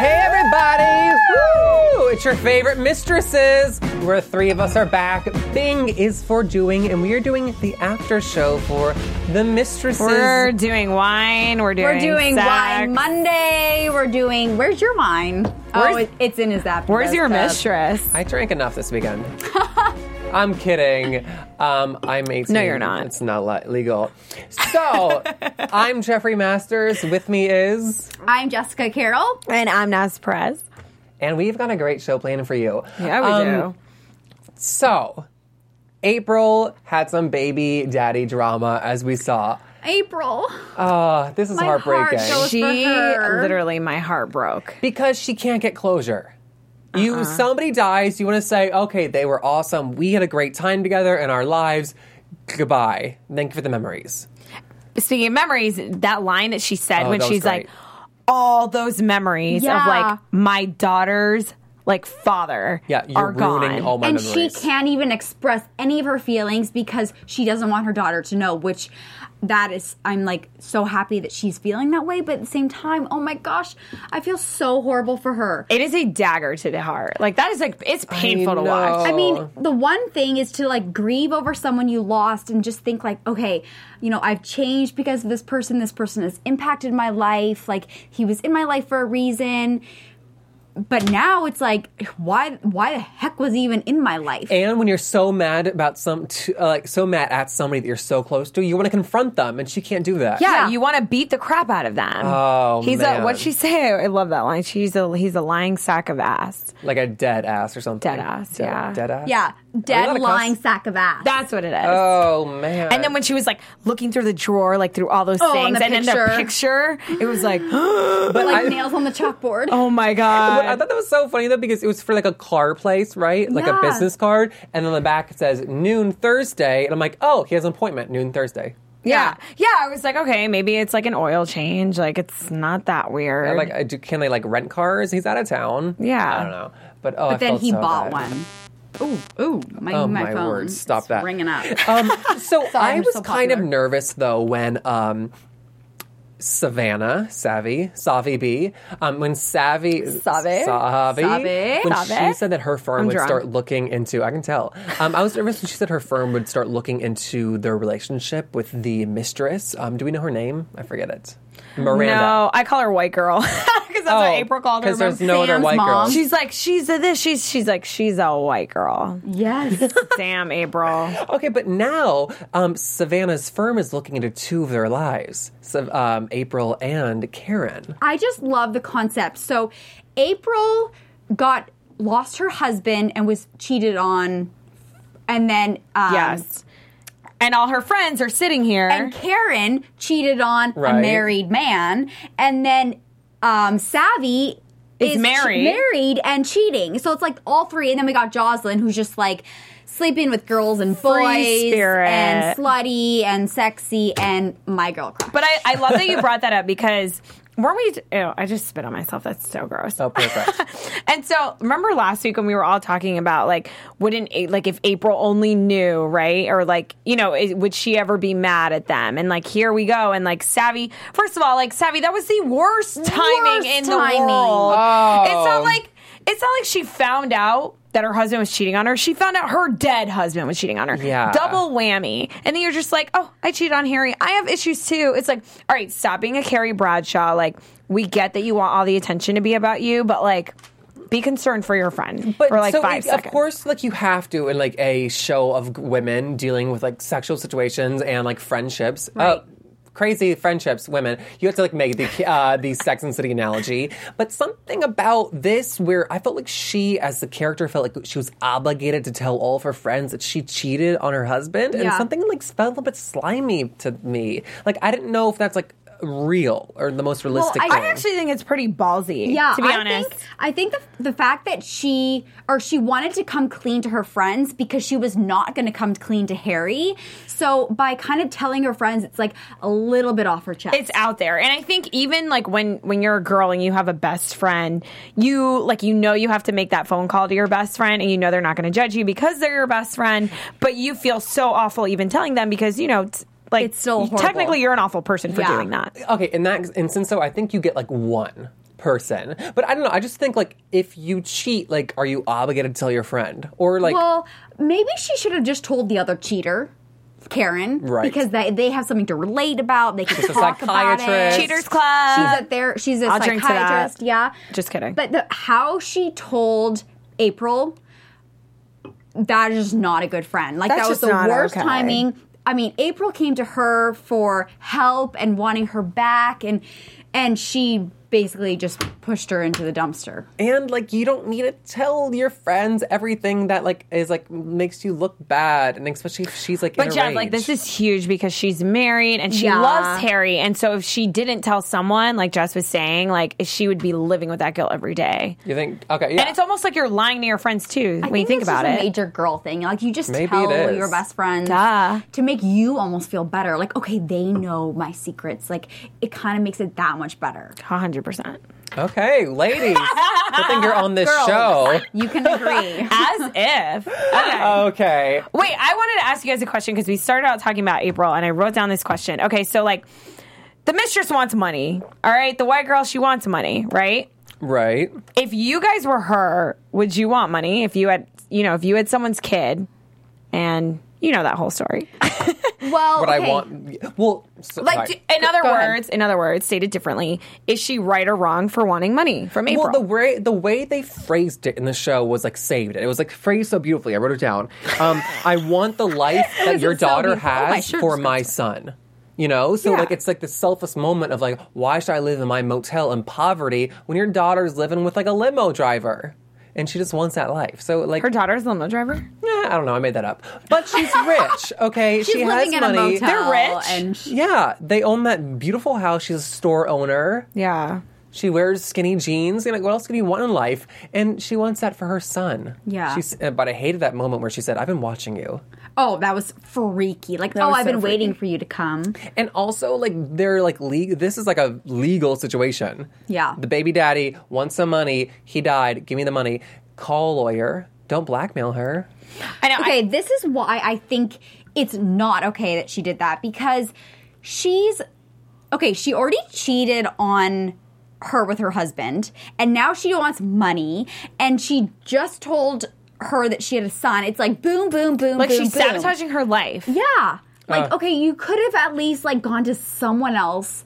Hey everybody! Woo! It's your favorite mistresses. Where three of us are back. Bing is for doing, and we are doing the after show for the mistresses. We're doing wine. We're doing. We're doing sex. wine Monday. We're doing. Where's your wine? oh, Where's- it, it's in his app. Where's your Cup. mistress? I drank enough this weekend. I'm kidding. Um, I'm 18. No, you're not. It's not le- legal. So, I'm Jeffrey Masters. With me is, I'm Jessica Carroll. And I'm Naz Perez. and we've got a great show planned for you. Yeah, we Um, do. So, April had some baby daddy drama, as we saw. April. Oh, this is My heart heartbreaking. goes- She for her. literally, my heart broke. because she can't get closure. You Uh-uh. somebody dies, you want to say, okay, they were awesome. We had a great time together in our lives. Goodbye. Thank you for the memories. Speaking of memories, that line that she said Oh, when that was she's like, all those memories Yeah. of like my daughter's like father Yeah, you're are ruining gone. all my and memories. she can't even express any of her feelings because she doesn't want her daughter to know, which that is I'm like so happy that she's feeling that way, but at the same time, oh my gosh, I feel so horrible for her. it is a dagger to the heart. Like that is like it's painful to watch. I mean, the one thing is to like grieve over someone you lost and just think like, okay, you know, I've changed because of this person. This person has impacted my life. Like he was in my life for a reason. But now it's like, why? Why the heck was he even in my life? and when you're so mad about some, t- uh, like so mad at somebody that you're so close to, you want to confront them, and she can't do that. Yeah, Yeah. you want to beat the crap out of them. Oh, he's man. a what'd she say? I love that line. She's a he's a lying sack of ass. like a dead ass or something. Dead ass, Dead- yeah. Dead ass. yeah, Are we dead lying cuss? sack of ass. That's what it is. Oh man. and then when she was like looking through the drawer, like through all those Oh, things, and the and then the picture. picture, it was like, but like I- nails on the chalkboard. oh my god! I thought that was so funny though because it was for like a car place, right? Like a business card, and on the back it says noon Thursday, and I'm like, oh, he has an appointment noon Thursday. Yeah, yeah. I was like, okay, maybe it's like an oil change. Like it's not that weird. I'm like, uh, do, can they like rent cars? He's out of town. Yeah. I don't know, but oh, I but then felt he so bought bad. one. Ooh, ooh, my, Oh, my, my phone word, stop that. ringing up. Um, so I I'm was so kind of nervous though when um, Savannah, Savvy, Savvy B, um, when Savvy, Savvy? Savvy, Savvy? when Savvy? she said that her firm I'm would drunk. start looking into, I can tell. Um, I was nervous when she said her firm would start looking into their relationship with the mistress. Um, do we know her name? I forget it. Miranda. no, I call her white girl because that's Oh, what April called her. Because there's remember? no other Sam's white girl. She's like, she's a this. She's she's like, she's a white girl. yes. Damn, April. Okay, but now um, Savannah's firm is looking into two of their lives, so, um, April and Karen. I just love the concept. So April got lost her husband and was cheated on, and then um, Yes. And all her friends are sitting here. and Karen cheated on Right. a married man, and then um, Savvy Is che- married. married and cheating. So it's like all three, and then we got Jocelyn, who's just like sleeping with girls and boys, and slutty and sexy, and my girl crush. But I, I love that you brought that up because weren't we? Ew, I just spit on myself. That's so gross. Oh, perfect. And so, remember last week when we were all talking about like, wouldn't like if April only knew, right? Or like, you know, is, would she ever be mad at them? And like, here we go. And like, Savvy, first of all, like Savvy, that was the worst timing Worst in timing. the world. Oh. It's not like it's not like she found out that her husband was cheating on her. She found out her dead husband was cheating on her. Yeah. Double whammy. And then you're just like, oh, I cheated on Harry. I have issues too. It's like, all right, stop being a Carrie Bradshaw. Like, we get that you want all the attention to be about you, but like, be concerned for your friend But for like so five it- seconds. Of course, like you have to in like a show of women dealing with like sexual situations and like friendships. Uh, crazy friendships, women, you have to like make the uh, the Sex and City analogy. But something about this where I felt like she, as the character, felt like she was obligated to tell all of her friends that she cheated on her husband, and Yeah. something like felt a little bit slimy to me. Like I didn't know if that's like real or the most realistic. I- thing. I actually think it's pretty ballsy. Yeah, to be I honest. think I think the, the fact that she or she wanted to come clean to her friends because she was not going to come clean to Harry. So by kind of telling her friends, it's like a little bit off her chest. it's out there and i think even like when when you're a girl and you have a best friend you like you know you have to make that phone call to your best friend and you know they're not going to judge you because they're your best friend but you feel so awful even telling them because you know it's like It's still horrible. technically you're an awful person for Yeah. doing that Okay, in that instance, though, I think you get like one person. But I don't know. I just think like if you cheat, like, are you obligated to tell your friend or like? well, maybe she should have just told the other cheater. Karen, Right. Because they, they have something to relate about. They can She's a talk about it. cheaters club She's a there. She's a I'll drink to psychiatrist. Yeah, Just kidding. But the, how she told April, that is just not a good friend. Like That's that was just the not worst okay. timing. I mean, April came to her for help and wanting her back, and and she basically just pushed her into the dumpster. and like you don't need to tell your friends everything that like is like makes you look bad, and especially if she's like. But in a Jeff, like this is huge because she's married and she Yeah. loves Harry, and so if she didn't tell someone, like Jess was saying, like she would be living with that guilt every day. You think okay? Yeah. And it's almost like you're lying to your friends too I when you think it's about just it. a major girl thing. Like you just Maybe tell your best friends Duh. to make you almost feel better. Like okay, they know my secrets. Like it kind of makes it that much better. hundred percent. okay, ladies. I think you're on this Girls, show. You can agree. As if. Okay. Okay. Wait, I wanted to ask you guys a question because we started out talking about April, and I wrote down this question. Okay, so like, the mistress wants money. All right, the white girl she wants money, right? Right. If you guys were her, would you want money? If you had, you know, if you had someone's kid, and you know that whole story. well, What okay. I want. Well, so, Like, sorry. in other Go ahead. words, in other words, stated differently, is she right or wrong for wanting money from April? Well, the way the way they phrased it in the show was like saved it. It was like phrased so beautifully. I wrote it down. Um, I want the life that your it so daughter? Oh, my has for my son. You know, so Yeah. like it's like the selfless moment of like, why should I live in my motel in poverty when your daughter's living with like a limo driver, and she just wants that life. So like, Her daughter's a limo driver. eh, I don't know, I made that up, but she's rich. Okay, She's she living has in money. a motel. They're rich. and she- Yeah, they own that beautiful house. She's a store owner. Yeah. She wears skinny jeans. You know, what else could you want in life? And she wants that for her son. Yeah. She's, uh, but I hated that moment where she said, "I've been watching you," oh, that was freaky. Like, oh, I've so been waiting for you to come. and also like they're like legal. This is like a legal situation. Yeah. The baby daddy wants some money. He died. Give me the money. Call a lawyer. Don't blackmail her. I know. I- Okay, this is why I think it's not okay that she did that because she's okay, she already cheated on her with her husband and now she wants money and she just told her that she had a son. It's like boom boom boom like boom, she's boom. sabotaging her life. Yeah. Like Uh. okay, you could have at least like gone to someone else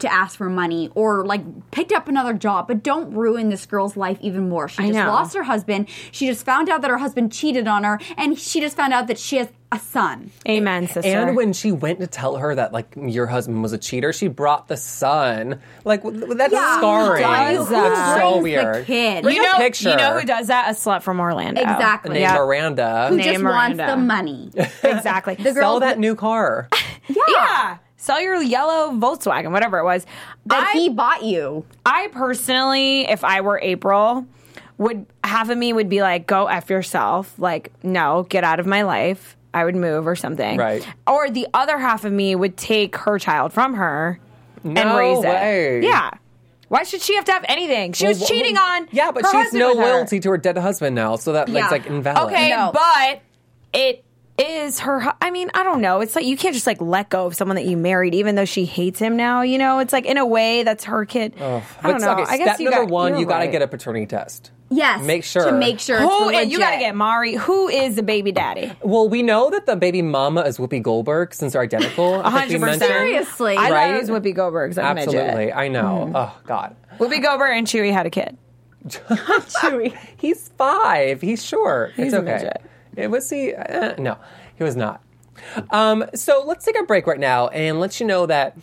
to ask for money or like picked up another job, but don't ruin this girl's life even more. She just lost her husband. She just found out that her husband cheated on her and she just found out that she has a son. Amen, sister. And when she went to tell her that like your husband was a cheater, she brought the son. Like w- w- that's Yeah, scarring. who does That's so weird. the kid? Bring you a know, picture. you know who does that? A slut from Orlando. Exactly. Named Yeah. Miranda. Who Name just wants the money. Exactly. The girl Sell that that, new car. yeah. Sell your yellow Volkswagen, whatever it was. that I, he bought you. I personally, if I were April, would half of me would be like, go F yourself. Like, no, get out of my life. I would move or something. Right. Or the other half of me would take her child from her and raise way. it. Yeah. Why should she have to have anything? She was cheating well, on. Yeah, but her she has no with her. loyalty to her dead husband now, so that Yeah. it's like invalid. Okay, No. but it is her. I mean, I don't know. It's like you can't just like let go of someone that you married, even though she hates him now. You know, it's like in a way that's her kid. I don't But know. okay, I guess step you number got, one, you're you got to right. get a paternity test. Yes. Make sure. To make sure Who it's you got to get Mari? Who is the baby daddy? Well, we know that the baby mama is Whoopi Goldberg since they're identical. I think we hundred percent. mentioned. Seriously. I thought it was Whoopi Goldberg. 'cause I'm a midget. Absolutely, I know. Mm-hmm. Oh God, Whoopi Goldberg and Chewie had a kid. Chewie. He's five. He's short. He's it's a okay. midget. It was he? Uh, no, he was not. Um, so let's take a break right now and let you know that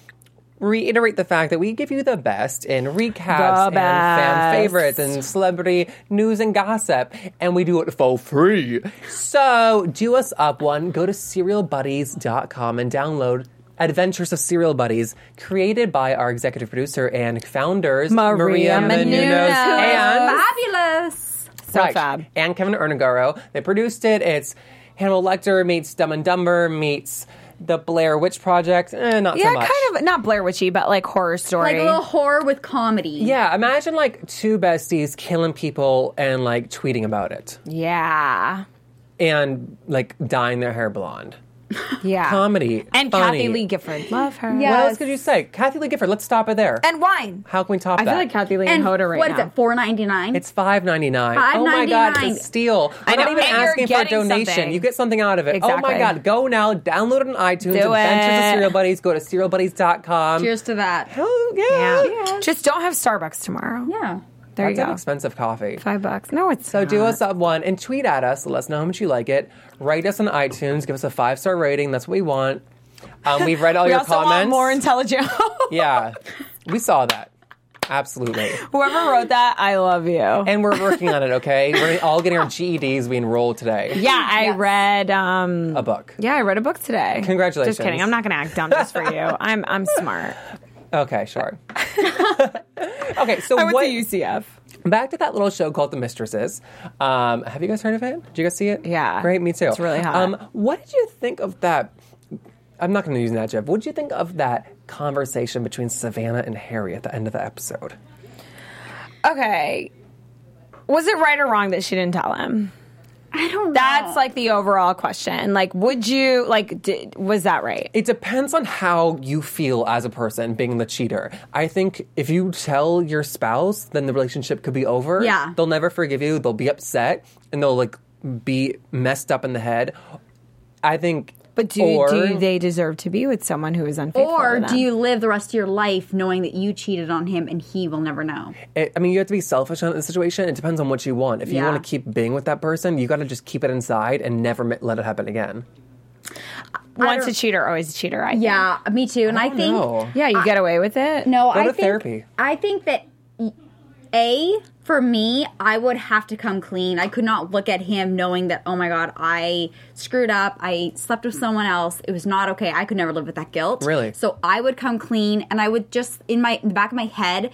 reiterate the fact that we give you the best in recaps and fan best. favorites and celebrity news and gossip, and we do it for free. So do us up one. Go to serialbuddies.com and download. Adventures of Serial Buddies, created by our executive producer and founders, Maria Menounos. and Fabulous. So fab. and Kevin Ernagaro. They produced it. It's Hannibal Lecter meets Dumb and Dumber meets the Blair Witch Project. Eh, not Yeah, so much. kind of not Blair Witchy, but like horror story. Like a little horror with comedy. Yeah, imagine like two besties killing people and like tweeting about it yeah, and like dyeing their hair blonde. Yeah. Comedy. and funny. Kathie Lee Gifford, love her. Yeah. What else could you say? Kathie Lee Gifford. Let's stop it there. and wine. How can we top I that? I feel like Kathie Lee And and Hoda right what is now. it? Four ninety nine. It's five ninety nine. Oh my god, $5.99. it's a steal. I I'm not even and asking for a donation. something. You get something out of it. Oh my god, go now, download it on iTunes. Do Adventures of. Serial Buddies. Go to serialbuddies.com. Cheers to that. Oh yeah. Yeah. Just don't have Starbucks tomorrow. Yeah. There That's you an go. expensive coffee. Five bucks. No, it's So do us up one and tweet at us. Let us know how much you like it. Rate us on iTunes. Give us a five star rating. That's what we want. Um, we've read all We your also comments. want more intelligent. yeah, we saw that. Absolutely. Whoever wrote that, I love you. And we're working on it. Okay, we're all getting our GEDs. We enrolled today. yeah, I read. um A book. Yeah, I read a book today. Congratulations. Just kidding. I'm not going to act dumb just for you. I'm I'm smart. Okay, sure. okay, so I went what? to UCF. back to that little show called The Mistresses. Um, have you guys heard of it? Did you guys see it? Yeah. Great, me too. It's really hot. Um, what did you think of that? I'm not going to use that, Jeff. What did you think of that conversation between Savannah and Harry at the end of the episode? Okay. Was it right or wrong that she didn't tell him? I don't know. That's like the overall question. Like, would you like? Did, was that right? It depends on how you feel as a person being the cheater. I think if you tell your spouse, then the relationship could be over. Yeah. They'll never forgive you. They'll be upset and they'll like be messed up in the head. I think. But do or, do they deserve to be with someone who is unfaithful? or to do you live the rest of your life knowing that you cheated on him and he will never know? It, I mean, you have to be selfish in the situation. It depends on what you want. If you want to keep being with that person, you got to just keep it inside and never ma- let it happen again. once a cheater, always a cheater? I think. Yeah, me too. And I, don't think know. Yeah, you get away with it. no, Go I to think therapy. I think that a for me, I would have to come clean. I could not look at him knowing that oh my god, I screwed up. I slept with someone else. It was not okay. I could never live with that guilt. Really? So I would come clean, and I would just in my in the back of my head,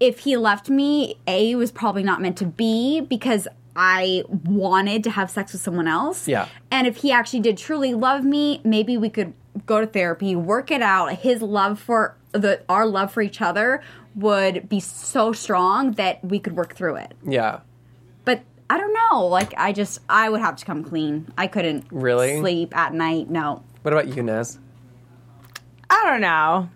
if he left me, a was probably not meant to be because. I wanted to have sex with someone else. Yeah. And if he actually did truly love me, maybe we could go to therapy, work it out. His love for the our love for each other would be so strong that we could work through it. Yeah. But I don't know. Like I just I would have to come clean. I couldn't Really? sleep at night. No. What about you, Nez? I don't know.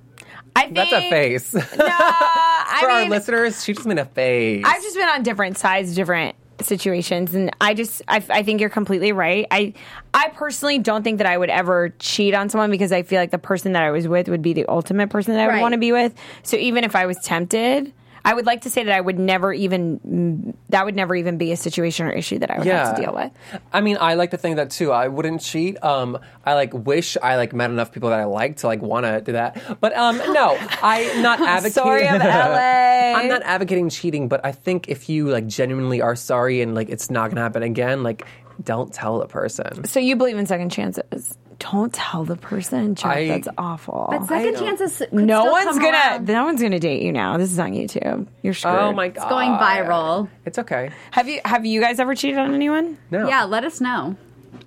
I think That's a face. No, I For our listeners, she just made a face. I've just been on different sides, different situations, and I just I, I think you're completely right. I I personally don't think that I would ever cheat on someone because I feel like the person that I was with would be the ultimate person that I would Right. want to be with. So even if I was tempted. I would like to say that I would never even mm, that would never even be a situation or issue that I would have to deal with. I mean, I like to think that too. I wouldn't cheat. Um, I like wish I like met enough people that I like to like want to do that. But um, no, I'm not advocating. Sorry, I'm LA. I'm not advocating cheating, but I think if you like genuinely are sorry and like it's not gonna happen again, like don't tell the person. So you believe in second chances? Don't tell the person, Chuck. I- That's awful. But second chances could no still one's come gonna around. no one's gonna date you now. This is on YouTube. You're oh screwed. Oh my god, It's going viral. It's okay. Have you have you guys ever cheated on anyone? No. Yeah, let us know.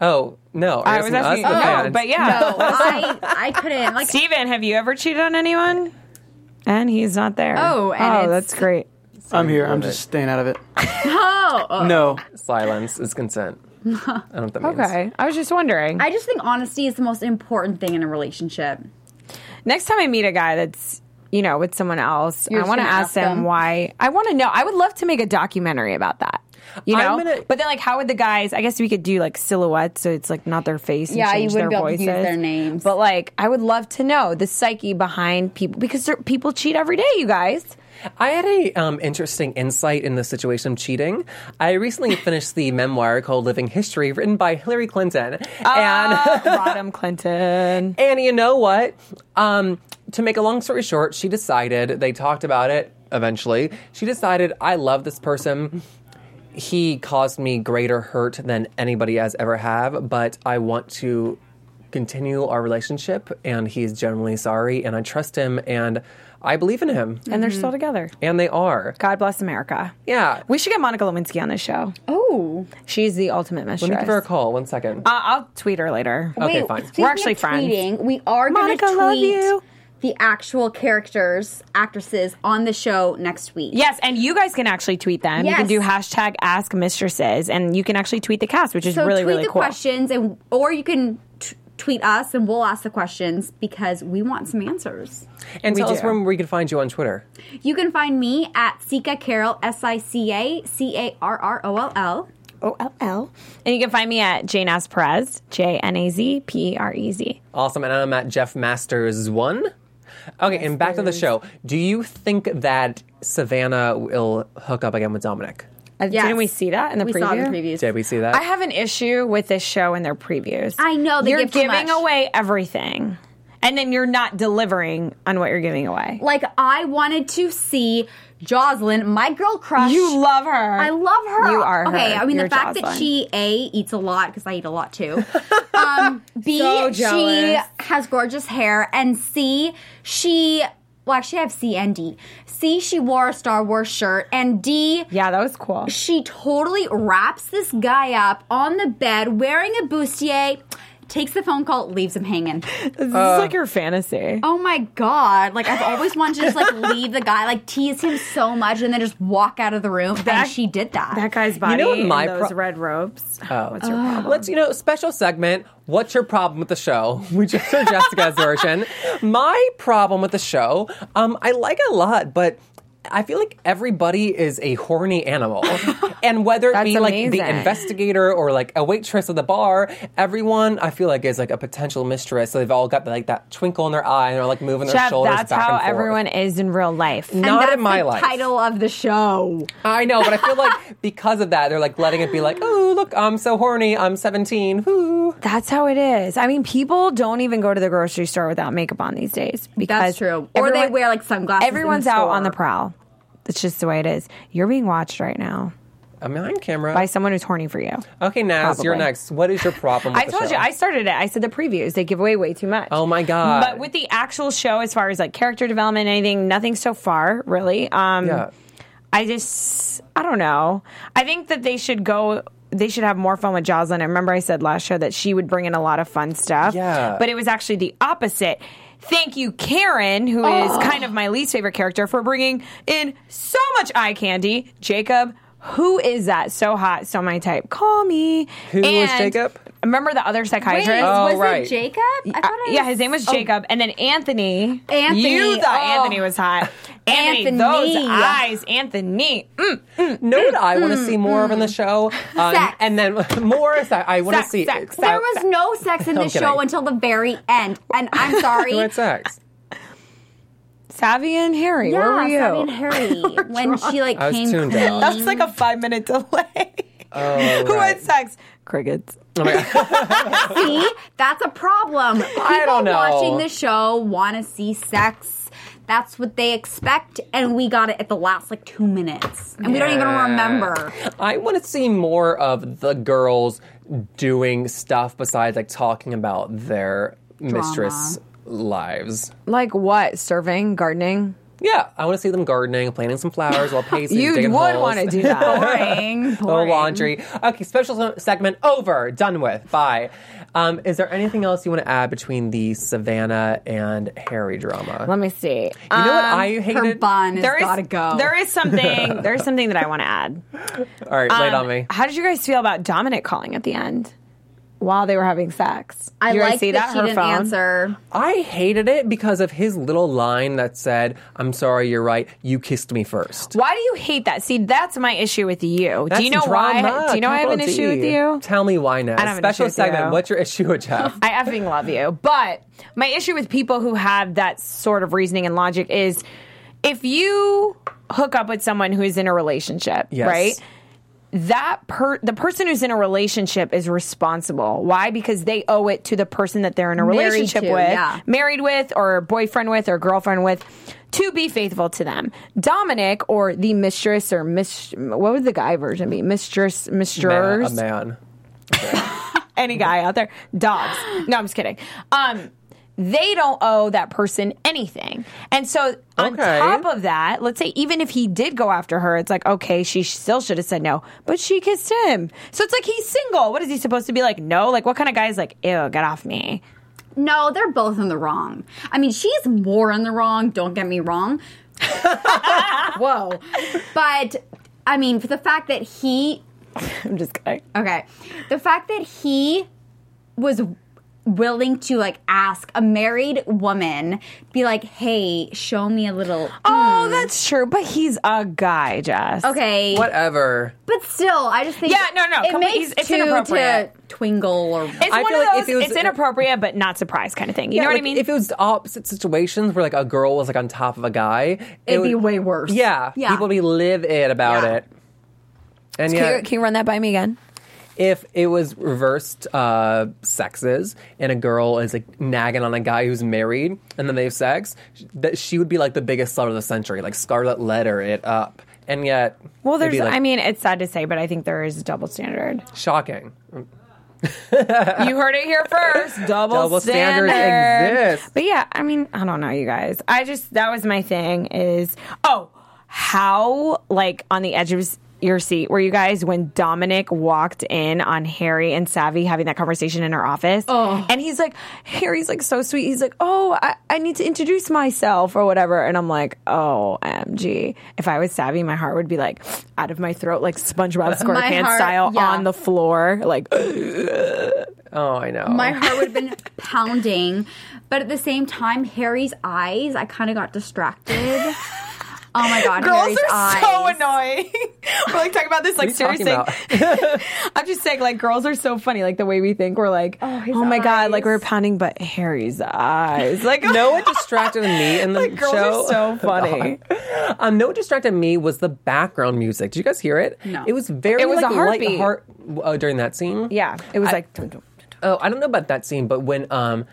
Oh no. I was asking asking. us, the no, fans? but yeah. No, I I couldn't. Like Steven, have you ever cheated on anyone? And he's not there. Oh, and oh, it's- that's great. I'm here. I'm just it. staying out of it. Oh, oh, No. Silence is consent. I don't know what that means. Okay, I was just wondering. I just think honesty is the most important thing in a relationship. Next time I meet a guy that's you know with someone else, You're I just want to gonna ask ask them them? why. I want to know. I would love to make a documentary about that. You I'm know, gonna- but then like, how would the guys? I guess we could do like silhouettes, so it's like not their face. And Yeah, you change wouldn't their be able to use their names. But like, I would love to know the psyche behind people because there- people cheat every day. You guys. I had a um, interesting insight in the situation of cheating. I recently finished the memoir called Living History, written by Hillary Clinton, and Ah, Rodham Clinton. and you know what? Um, to make a long story short, she decided. They talked about it eventually. She decided, I love this person. He caused me greater hurt than anybody has ever have, but I want to continue our relationship, and he's genuinely sorry, and I trust him, and I believe in him, And they're still together. and they are. God bless America. Yeah. We should get Monica Lewinsky on this show. Oh, She's the ultimate mistress. Let me give her a call. One second. Uh, I'll tweet her later. Okay, fine. speaking We're actually of friends. tweeting, we are going Monica, to love tweet you. the actual characters, actresses on the show next week. Yes, and you guys can actually tweet them. You can Yes. do hashtag Ask Mistresses, and you can actually tweet the cast, which is So really cool. Or tweet really the cool. questions, and or you can t- tweet us, and we'll ask the questions because we want some answers. and we tell us where we can find you on Twitter. You can find me at Sica Carroll, S I C A C A R R O L L. O L L, and you can find me at J Naz Perez, J N A Z P E R E Z. Awesome. And I'm at Jeff Masters one. Okay, and back to the show. Do you think that Savannah will hook up again with Dominic? Uh, Yes. Didn't we see that in the we preview? saw the previews. Did we see that? I have an issue with this show and their previews. I know, they you're give too giving much. away everything, and then you're not delivering on what you're giving away. Like I wanted to see Jocelyn, my girl crush. You love her. I love her. You are okay. her. I mean, You're the fact that she a eats a lot because I eat a lot too. Um, B So she has gorgeous hair, and C she. Well, actually, I have C and D. C, she wore a Star Wars shirt, and D, Yeah, that was cool. she totally wraps this guy up on the bed wearing a bustier, takes the phone call, leaves him hanging. This is like your fantasy. Oh my god! Like I've always wanted to just like leave the guy, like tease him so much, and then just walk out of the room. That- and she did that. That guy's body know what my and those pro- red robes. Oh. What's your problem? Let's, you know, special segment. What's your problem with the show? We just heard Jessica's version. My problem with the show, um, I like it a lot, but I feel like everybody is a horny animal. and whether it That's be like the investigator or like a waitress at the bar, everyone I feel like is like a potential mistress. So they've all got like that twinkle in their eye and they're like moving their Jeff, shoulders that's back how and forth. everyone is in real life. And Not that's in my the life. Title of the show. I know, but I feel like because of that, they're like letting it be like, oh, look, I'm so horny. I'm 17. Whoo. That's how it is. I mean, people don't even go to the grocery store without makeup on these days because That's true. Or they wear like sunglasses. in Everyone's the out on the prowl. It's just the way it is. You're being watched right now I'm on camera. by someone who's horny for you. Okay, Naz, you're next. What is your problem with I the told show? you, I started it. I said the previews, they give away way too much. Oh my God. But with the actual show, as far as like character development, anything, nothing so far, really. Um, Yeah. I just, I don't know. I think that they should go. They should have more fun with Jocelyn. I remember I said last show that she would bring in a lot of fun stuff. Yeah. But it was actually the opposite. Thank you, Karen, who is Oh. kind of my least favorite character, for bringing in so much eye candy. Jacob, who is that? So hot, so my type. Call me. Who was Jacob? Remember the other psychiatrist? Wait, Oh, was right. it Jacob? I thought Uh, it yeah, his name was Oh, Jacob, and then Anthony. Anthony, you thought oh. Anthony was hot. Anthony, Anthony. those eyes, Anthony. Mm. know what I want to see more of in the show? Um, Sex. And then more, se- I want to see. sex, There was no sex in I'm this show until the very end, and I'm sorry. Who had sex? Savvy and Harry, yeah, where were you? Savvy and Harry when she like I was came tuned clean. out. That was like a five minute delay. Oh, Who right. had sex? Crickets. My God. See, that's a problem. People I don't know. watching the show want to see sex. That's what they expect, and we got it at the last like two minutes, and we don't even remember. I want to see more of the girls doing stuff besides like talking about their mistress lives. Like what? Serving, gardening? Yeah, I want to see them gardening, planting some flowers while pacing. You would want to do that. Boring, boring. laundry. Okay, special segment over. Done with. Bye. Um, is there anything else you want to add between the Savannah and Harry drama? Let me see. you know what I Her hated? bun has There is, gotta go. there is something. There is something that I want to add. All right, lay it Um, on me. How did you guys feel about Dominic calling at the end? While they were having sex. I you like see that, that? she Her didn't phone. answer. I hated it because of his little line that said, "I'm sorry, you're right. You kissed me first. Why do you hate that? See, that's my issue with you. That's do you know drama, why? Do you know I have an capital issue with you? Tell me why now. I don't issue Special with segment. you. What's your issue with Jeff? I effing love you. But my issue with people who have that sort of reasoning and logic is if you hook up with someone who is in a relationship, Yes. right? That per the person who's in a relationship is responsible. Why? Because they owe it to the person that they're in a Married relationship to, with, yeah. married with, or boyfriend with, or girlfriend with, to be faithful to them. Dominic or the mistress or miss, what would the guy version be? Mistress, Man, mistress a man. any guy out there. Dogs. No, I'm just kidding. Um, they don't owe that person anything. And so on Okay. top of that, let's say even if he did go after her, it's like, okay, she still should have said no, but she kissed him. So it's like he's single. What is he supposed to be like? No? Like what kind of guy is like, ew, get off me? No, they're both in the wrong. I mean, she's more in the wrong, don't get me wrong. Whoa. But, I mean, for the fact that he, I'm just kidding. okay, the fact that he was willing to, like, ask a married woman, be like, hey, show me a little. Oh, hmm. that's true. But he's a guy, Jess. Okay. Whatever. But still, I just think. Yeah, no, no, It come- makes he's- it's inappropriate. to twingle or. It's I one feel of like those, if it was- it's inappropriate but not surprised kind of thing. You Yeah, know what I mean? If it was opposite situations where like a girl was like on top of a guy, it It'd be way worse. Yeah, Yeah. people would be live it about Yeah. it. And can, yeah, you, can you run that by me again? If it was reversed uh, sexes and a girl is like nagging on a guy who's married and then they have sex, that she would be like the biggest slut of the century, like Scarlet Letter it up. And yet, Well, there's. like, I mean, it's sad to say, but I think there is a double standard. shocking. you heard it here first. Double, Double standards standard. exist. But yeah, I mean, I don't know, you guys. I just that was my thing. Is oh, how like on the edge of your seat were you guys when Dominic walked in on Harry and Savvy having that conversation in her office? Oh. And he's like, Harry's like so sweet. He's like, oh, I, I need to introduce myself or whatever. And I'm like, oh, MG. If I was Savvy, my heart would be like out of my throat, like SpongeBob SquarePants heart- style yeah. on the floor, like. Oh, I know. my heart would have been pounding. But at the same time, Harry's eyes, I kind of got distracted. Oh my god, Girls Harry's are eyes. so annoying. We're like talking about this like What are you seriously. talking I'm just saying like girls are so funny. Like the way we think we're like, oh, his my god, like we're pounding, but Harry's eyes. Like no, what distracted me in the like girls show? are so funny. Um, no, what distracted me was the background music. Did you guys hear it? No. It was very It was like, a heartbeat. light heart uh, during that scene. yeah, it was I- like. Oh, I don't know about that scene, but when um,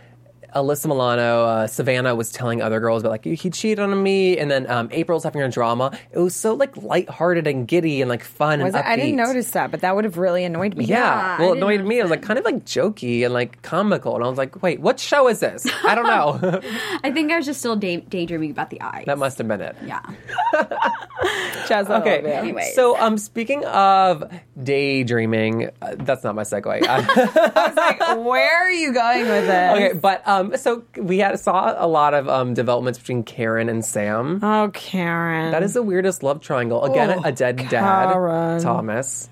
Alyssa Milano, uh, Savannah was telling other girls about like he cheated on me, and then um, April's having a drama. It was so like lighthearted and giddy and like fun Was and? I didn't notice that, but that would have really annoyed me. Yeah, Yeah, well, it annoyed me. It was like kind of like jokey and like comical, and I was like, "Wait, what show is this? I don't know." I think I was just still day- daydreaming about the eyes. that must have been it. Yeah. I Okay. Anyways. So, um, speaking of daydreaming, uh, that's not my segue. I was like, where are you going with this? okay, but um, so we had saw a lot of um developments between Karen and Sam. Oh, Karen. That is the weirdest love triangle. Again, Oh, a dead Karen. dad, Thomas,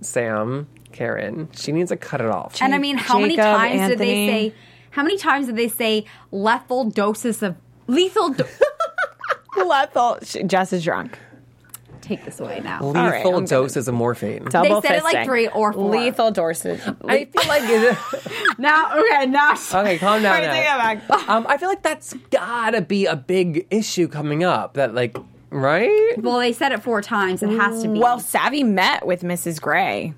Sam, Karen. She needs to cut it off. And I mean, how many Jacob, times did they say? How many times did they say lethal doses of lethal? Do- lethal. She- Jess is drunk. Take this away now. Lethal right, I'm gonna- doses of morphine. Double said it like three or four. Lethal doses. I feel like it, Now, okay, now. okay, calm down. Alright, now. back. Um, I feel like that's gotta be a big issue coming up. That like, right? Well, they said it four times. It has to be. Well, Savvy met with Mrs. Gray.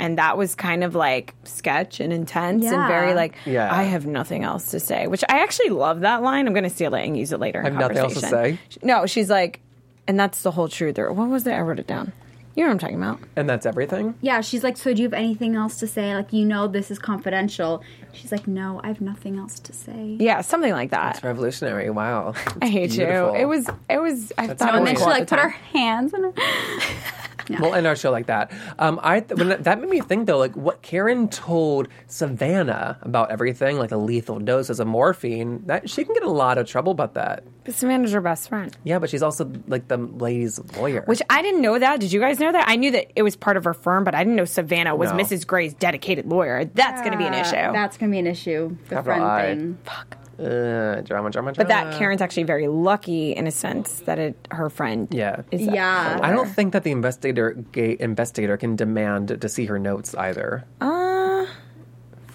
And that was kind of like sketch and intense and very like, Yeah. I have nothing else to say, which I actually love that line. I'm going to steal it and use it later. in Have nothing else to conversation. say? No, she's like, and that's the whole truth. Or what was it? I wrote it down. You know what I'm talking about. And that's everything. yeah, she's like, so do you have anything else to say? Like, you know, this is confidential. She's like, no, I have nothing else to say. Yeah, something like that. It's revolutionary. Wow. I hate beautiful. you. It was, it was, I thought so it And was then she cool at like the put her time. hands in her. We'll end our show like that. Um, I th- when that, that made me think though, like what Karen told Savannah about everything, like a lethal doses of morphine. That she can get a lot of trouble about that. But Savannah's her best friend. Yeah, but she's also like the lady's lawyer. Which I didn't know that. Did you guys know that? I knew that it was part of her firm, but I didn't know Savannah was No. Mrs. Gray's dedicated lawyer. That's going to be an issue. That's gonna be an issue. The Capital friend I. thing. Fuck. Uh, drama, drama, drama. but that Karen's actually very lucky in a sense that it, her friend. Yeah. Is Yeah. I don't think that the investigator gay investigator can demand to see her notes either.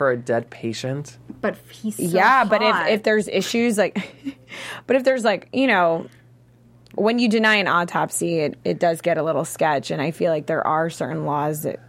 For a dead patient. But he's so yeah, but if if there's issues like, but if there's like you know, when you deny an autopsy, it it does get a little sketch, and I feel like there are certain laws that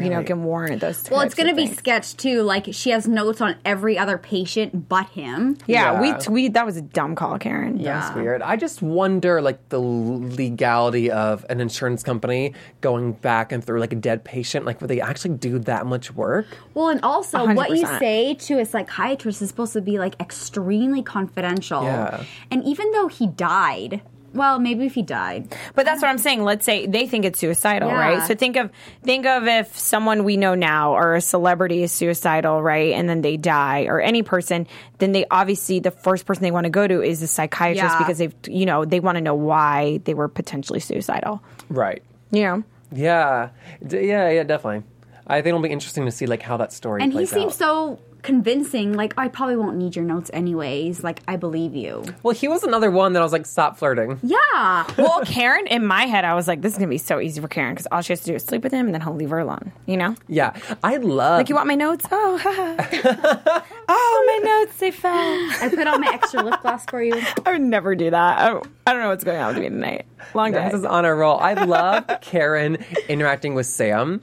you know can warrant those. well, it's gonna be things. sketched too. Like she has notes on every other patient but him. Yeah, Yeah. we we that was a dumb call, Karen. Yeah, that's weird. I just wonder, like, the legality of an insurance company going back and through like a dead patient. Like, would they actually do that much work? Well, and also what you say to a psychiatrist is supposed to be like extremely confidential. Yeah. And even though he died, well, maybe if he died, But that's what I'm saying. Let's say they think it's suicidal, Yeah. right? So think of think of if someone we know now or a celebrity is suicidal, right? And then they die or any person, then they obviously the first person they want to go to is a psychiatrist Yeah. because they've you know, they want to know why they were potentially suicidal. Right. You know? Yeah. D- yeah, yeah, definitely. I think it'll be interesting to see like how that story and he plays seems out. so convincing. Like I probably won't need your notes anyways. Like I believe you. well, he was another one that I was like, stop flirting. Yeah. Well, Karen, in my head, I was like, this is gonna be so easy for Karen because all she has to do is sleep with him and then he'll leave her alone. You know? Yeah, I love. Like, you want my notes? Oh, haha. oh, my notes, they fell. I put on my extra lip gloss for you. I would never do that. I don't, I don't know what's going on with me tonight. Long day. This is on a roll. I love Karen interacting with Sam.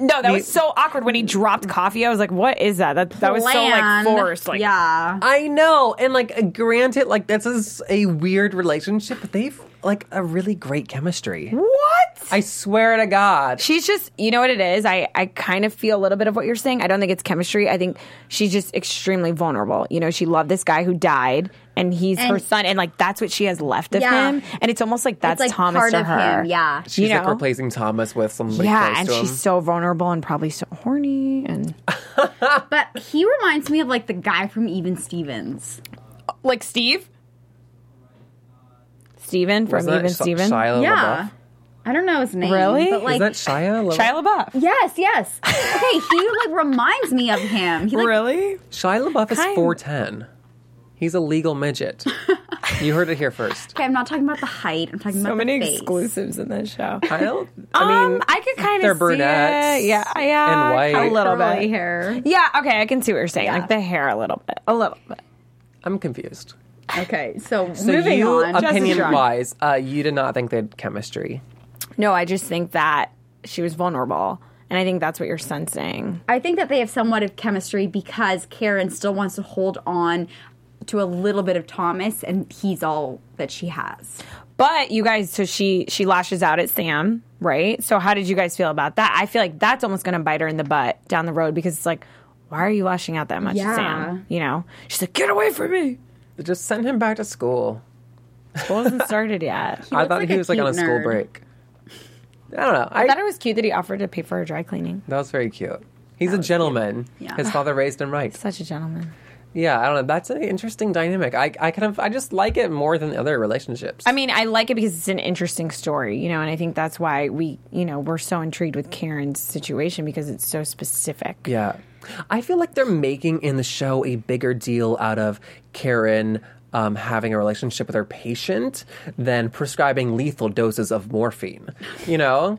No, that was so awkward when he dropped mm. coffee. I was like, "What is that?" That, that was so like Bland. forced. Like, yeah. I know, and like, uh, granted, like this is a weird relationship, but they've like a really great chemistry. what? I swear to God. She's just, you know what it is. I, I kind of feel a little bit of what you're saying. I don't think it's chemistry. I think she's just extremely vulnerable. You know, she loved this guy who died, and he's her son, and like that's what she has left of Yeah. him. And it's almost like that's like Thomas part to of her. him. Yeah. She's you like replacing Thomas with somebody Yeah, close and to him. she's so vulnerable and probably so horny. And But he reminds me of like the guy from Even Stevens. like Steve, Steven from Wasn't Even Sh- Steven. Shia yeah. LaBeouf? I don't know his name. Really? But like Is that Shia? LaBeouf? Shia LaBeouf. Yes, yes. Okay, he like reminds me of him. He like really? Shia LaBeouf is Kind- four ten. He's a legal midget. you heard it here first. Okay, I'm not talking about the height. I'm talking So about many the face. exclusives in this show. I don't. I mean, um, I could kind they're of see brunettes it. Yeah, yeah, and white. a little bit. hair. Yeah, okay, I can see what you're saying. Yeah. Like the hair, a little bit, a little bit. I'm confused. Okay, so, So moving you, on. Opinion wise, uh, you did not think they had chemistry. No, I just think that she was vulnerable, and I think that's what you're sensing. I think that they have somewhat of chemistry because Karen still wants to hold on to a little bit of Thomas, and he's all that she has. But you guys, so she she lashes out at Sam, right? So how did you guys feel about that? I feel like that's almost going to bite her in the butt down the road because it's like, why are you lashing out that much Yeah. at Sam? You know, she's like, get away from me. Just send him back to school. School hasn't started yet. I thought like he was like on a cute school nerd. break. I don't know. I, I thought it was cute that he offered to pay for her dry cleaning. that was very cute. He's a gentleman. Yeah. His father raised him right. Such a gentleman. Yeah, I don't know. That's an interesting dynamic. I, I kind of, I just like it more than the other relationships. I mean, I like it because it's an interesting story, you know, and I think that's why we, you know, we're so intrigued with Karen's situation because it's so specific. Yeah. I feel like they're making in the show a bigger deal out of Karen um, having a relationship with her patient than prescribing lethal doses of morphine, you know?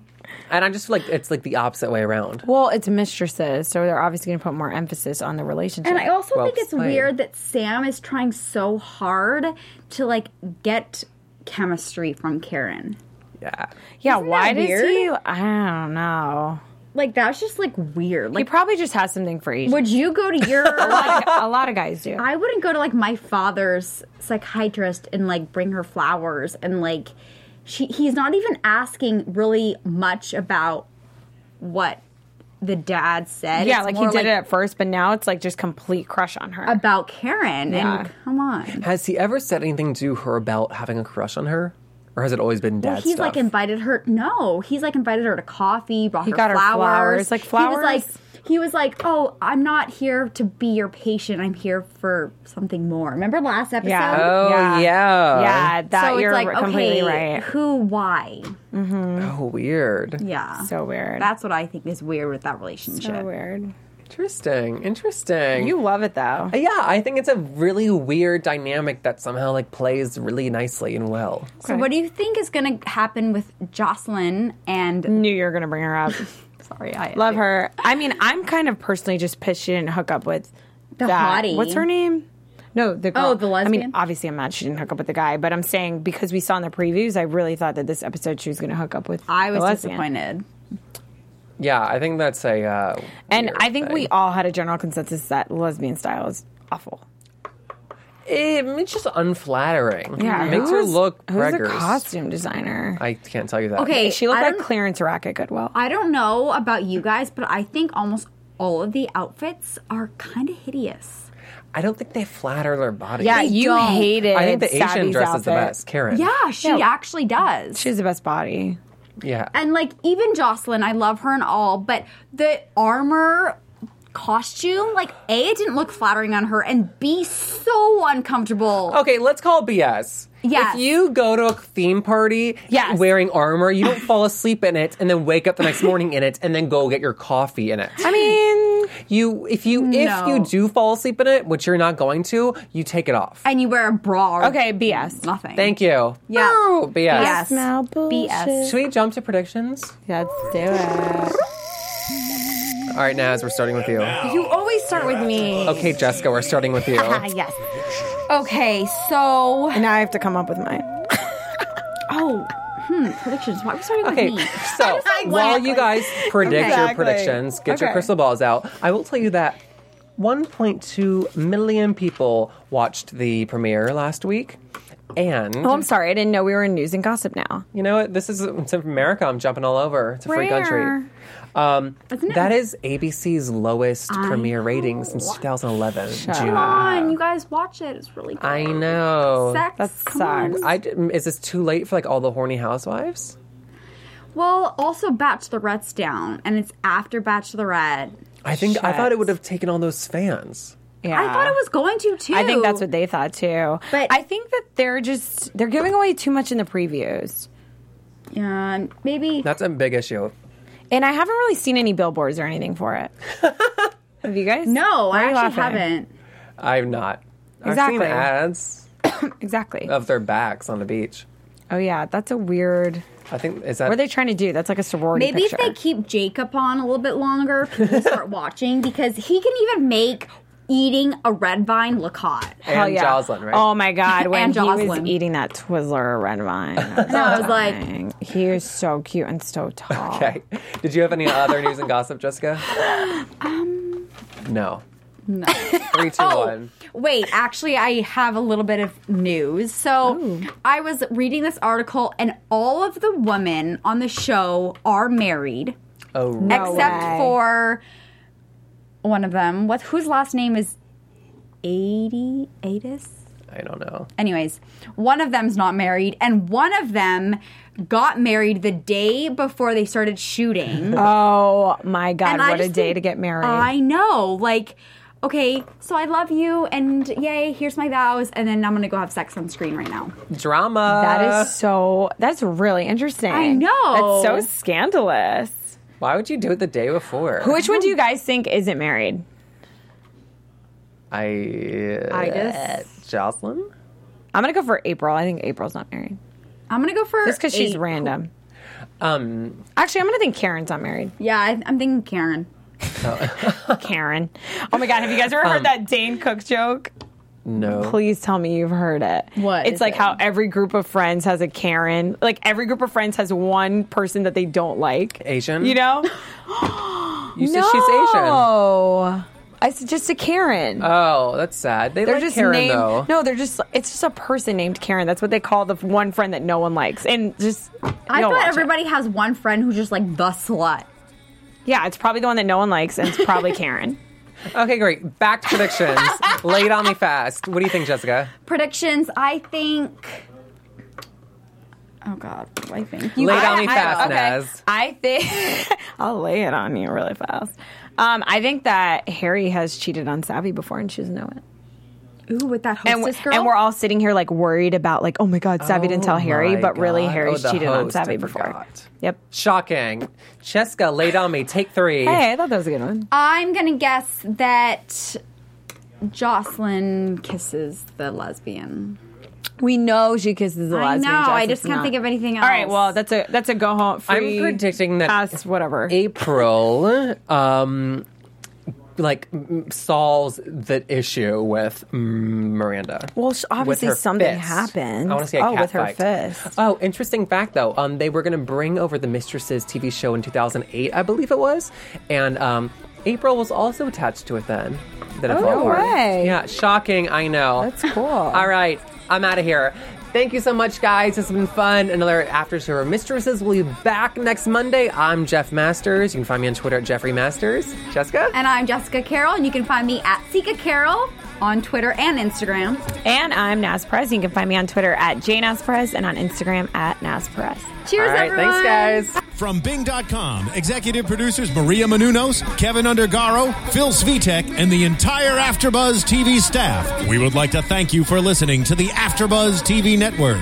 And I just feel like it's like the opposite way around. Well, it's mistresses, so they're obviously going to put more emphasis on the relationship. And I also Well think it's played. weird that Sam is trying so hard to like get chemistry from Karen. Yeah. yeah, Isn't why that does he? I don't know. Like that's just like weird. Like He probably just has something for each. would you go to your a, lot of, a lot of guys do. I wouldn't go to like my father's psychiatrist and like bring her flowers and like she he's not even asking really much about what the dad said. yeah, It's like he more did it at first, but now it's like just complete crush on her. about Karen Yeah. and come on. Has he ever said anything to her about having a crush on her? Or has it always been dad Well, he's stuff? like invited her. No, he's like invited her to coffee, brought He her got her flowers. flowers, He was like, he was like, "Oh, I'm not here to be your patient. I'm here for something more." Remember last episode? Yeah. oh Yeah. yeah, yeah, that so it's you're like, completely okay, right. who, why? Mm-hmm. Oh, weird. Yeah, So weird. That's what I think is weird with that relationship. so weird. Interesting. Interesting. You love it though. Uh, yeah, I think it's a really weird dynamic that somehow like plays really nicely and well. So, what do you think is going to happen with Jocelyn and? Knew you were gonna bring her up. Sorry, I Love her. I mean, I'm kind of personally just pissed she didn't hook up with The that. hottie. What's her name? No, the oh, girl. Oh, the I mean, obviously, I'm mad she didn't hook up with the guy, but I'm saying because we saw in the previews, I really thought that this episode she was going to hook up with. I was the lesbian. disappointed. Yeah, I think that's a. Uh, and weird I think thing. we all had a general consensus that lesbian style is awful. It, it's just unflattering. Yeah, it makes her who's- look Who's the preggers. costume designer? I can't tell you that. Okay, she looked like don't- Clarence Rack at Goodwill. I don't know about you guys, but I think almost all of the outfits are kind of hideous. I don't think they flatter their body. yeah, They you don't. hated. I think the Asian Savvy's dress is the best. Karen. Yeah, she Yeah. actually does. She has the best body. Yeah. and like even Jocelyn, I love her and all, but the armor costume, like A, it didn't look flattering on her, and B, so uncomfortable. Okay, let's call BS. Yes. If you go to a theme party Yes. wearing armor, you don't fall asleep in it and then wake up the next morning in it and then go get your coffee in it. I mean, You if you if you do fall asleep in it, which you're not going to, you take it off. And you wear a bra. Or okay, BS. nothing. Thank you. Yeah. Oh, Woo, BS. Yes. Smell bullshit. BS. Should we jump to predictions? Let's do it. All right, Naz, we're starting with you. You always start with me. Okay, Jessica, we're starting with you. Ah, yes. Okay, so And now I have to come up with mine. oh, hmm, predictions. Why are we starting Okay, with me? so while you guys predict your Exactly. predictions, get your Okay. crystal balls out. I will tell you that 1.2 million people watched the premiere last week, and Oh, I'm sorry. I didn't know we were in news and gossip now. you know what? This is it's in America. I'm jumping all over. It's a free country. Rare. Um, Isn't it- that is ABC's lowest premiere rating since 2011 June. Come on, you guys watch it. It's really good. I know. Sex. That come on. sucks. I d- is this too late for like all the horny housewives? Well, also Bachelorette's down, and it's after Bachelorette. I think I thought it would have taken all those fans. Yeah. I thought it was going to too. I think that's what they thought too. But- I think that they're just they're giving away too much in the previews. Yeah, and maybe. That's a big issue. And I haven't really seen any billboards or anything for it. Have you guys? no, Why I actually laughing? haven't. I've not. I've Exactly. seen ads Exactly. of their backs on the beach. oh yeah, that's a weird. I think is that What are they trying to do? That's like a sorority Maybe picture. if they keep Jacob on a little bit longer, people start watching because he can even make eating a red vine look hot. Hell yeah. Jocelyn, right? Oh my god, when And he was Jocelyn. eating that Twizzler red vine. No, I was like, he is so cute and so tall. Okay. Did you have any other news and gossip, Jessica? Um. No. no. Three, two, one. Wait, actually, I have a little bit of news. So I was reading this article, and all of the women on the show are married, Oh, No except way. for one of them. What? Whose last name is Adi? Adis? I don't know. Anyways, one of them's not married, and one of them got married the day before they started shooting. Oh my god, And what a day think- to get married. I know. Like, okay, so I love you, and yay, here's my vows, and then I'm gonna go have sex on screen right now. Drama. that is so. That's really interesting. I know. That's so scandalous. Why would you do it the day before? Which one do you guys think isn't married? I. I just, Jocelyn. I'm gonna go for April. I think April's not married. I'm gonna go for Just because she's random. Um. Actually, I'm gonna think Karen's not married. Yeah, I, I'm thinking Karen. Karen. Oh my god, have you guys ever Um, heard that Dane Cook joke? No. Please tell me you've heard it. What It's like it? how every group of friends has a Karen. Like every group of friends has one person that they don't like. Asian. You know? You said she's Asian. No. I said just a Karen. Oh, that's sad. They they're like just Karen named. though. No, they're just. It's just a person named Karen. That's what they call the one friend that no one likes. And just. I thought watch it. everybody has one friend who's just like the slut. Yeah, it's probably the one that no one likes, and it's probably Karen. Okay, great. Back to predictions. Lay it on me fast. What do you think, Jessica? Predictions, I think. Oh God, what do I think? Lay it on me I- fast, okay. Naz. I think I'll lay it on you really fast. Um, I think that Harry has cheated on Savi before and she doesn't know it. Ooh, with that And, hostess we- girl. and we're all sitting here like worried about like, oh my god, Savi didn't tell Oh Harry, my but really God. Harry's Oh, cheated on host, Savi before. forgot. Yep. Shocking. Cheska, laid on me. Take three. Hey, I thought that was a good one. I'm gonna guess that Jocelyn kisses the lesbian. We know she kisses the lesbian. No, I just can't not. think of anything else. All right, well, that's a that's a go home. Free I'm predicting that pass, whatever. April um like solves the issue with mm, Miranda. Well, obviously something fist. happened. I want to see a oh, cat with her fight. fist. Oh, interesting fact though. Um, they were going to bring over the Mistresses TV show in 2008, I believe it was, and um, April was also attached to it then. That Oh, no way. Yeah, shocking. I know. That's cool. All right, I'm out of here. Thank you so much, guys. It's been fun. Another After Show of Mistresses. We'll be back next Monday. I'm Jeff Masters. You can find me on Twitter at Jeffrey Masters. Jessica? And I'm Jessica Carroll, and you can find me at Sica Carroll on Twitter and Instagram. And I'm Naz Perez. You can find me on Twitter at Naz Perez and on Instagram at Naz Perez. Cheers, All right, everyone. thanks, guys. From Bing.com, executive producers Maria Menounos, Keven Undergaro, Phil Svitek, and the entire Afterbuzz TV staff. We would like to thank you for listening to the Afterbuzz TV network.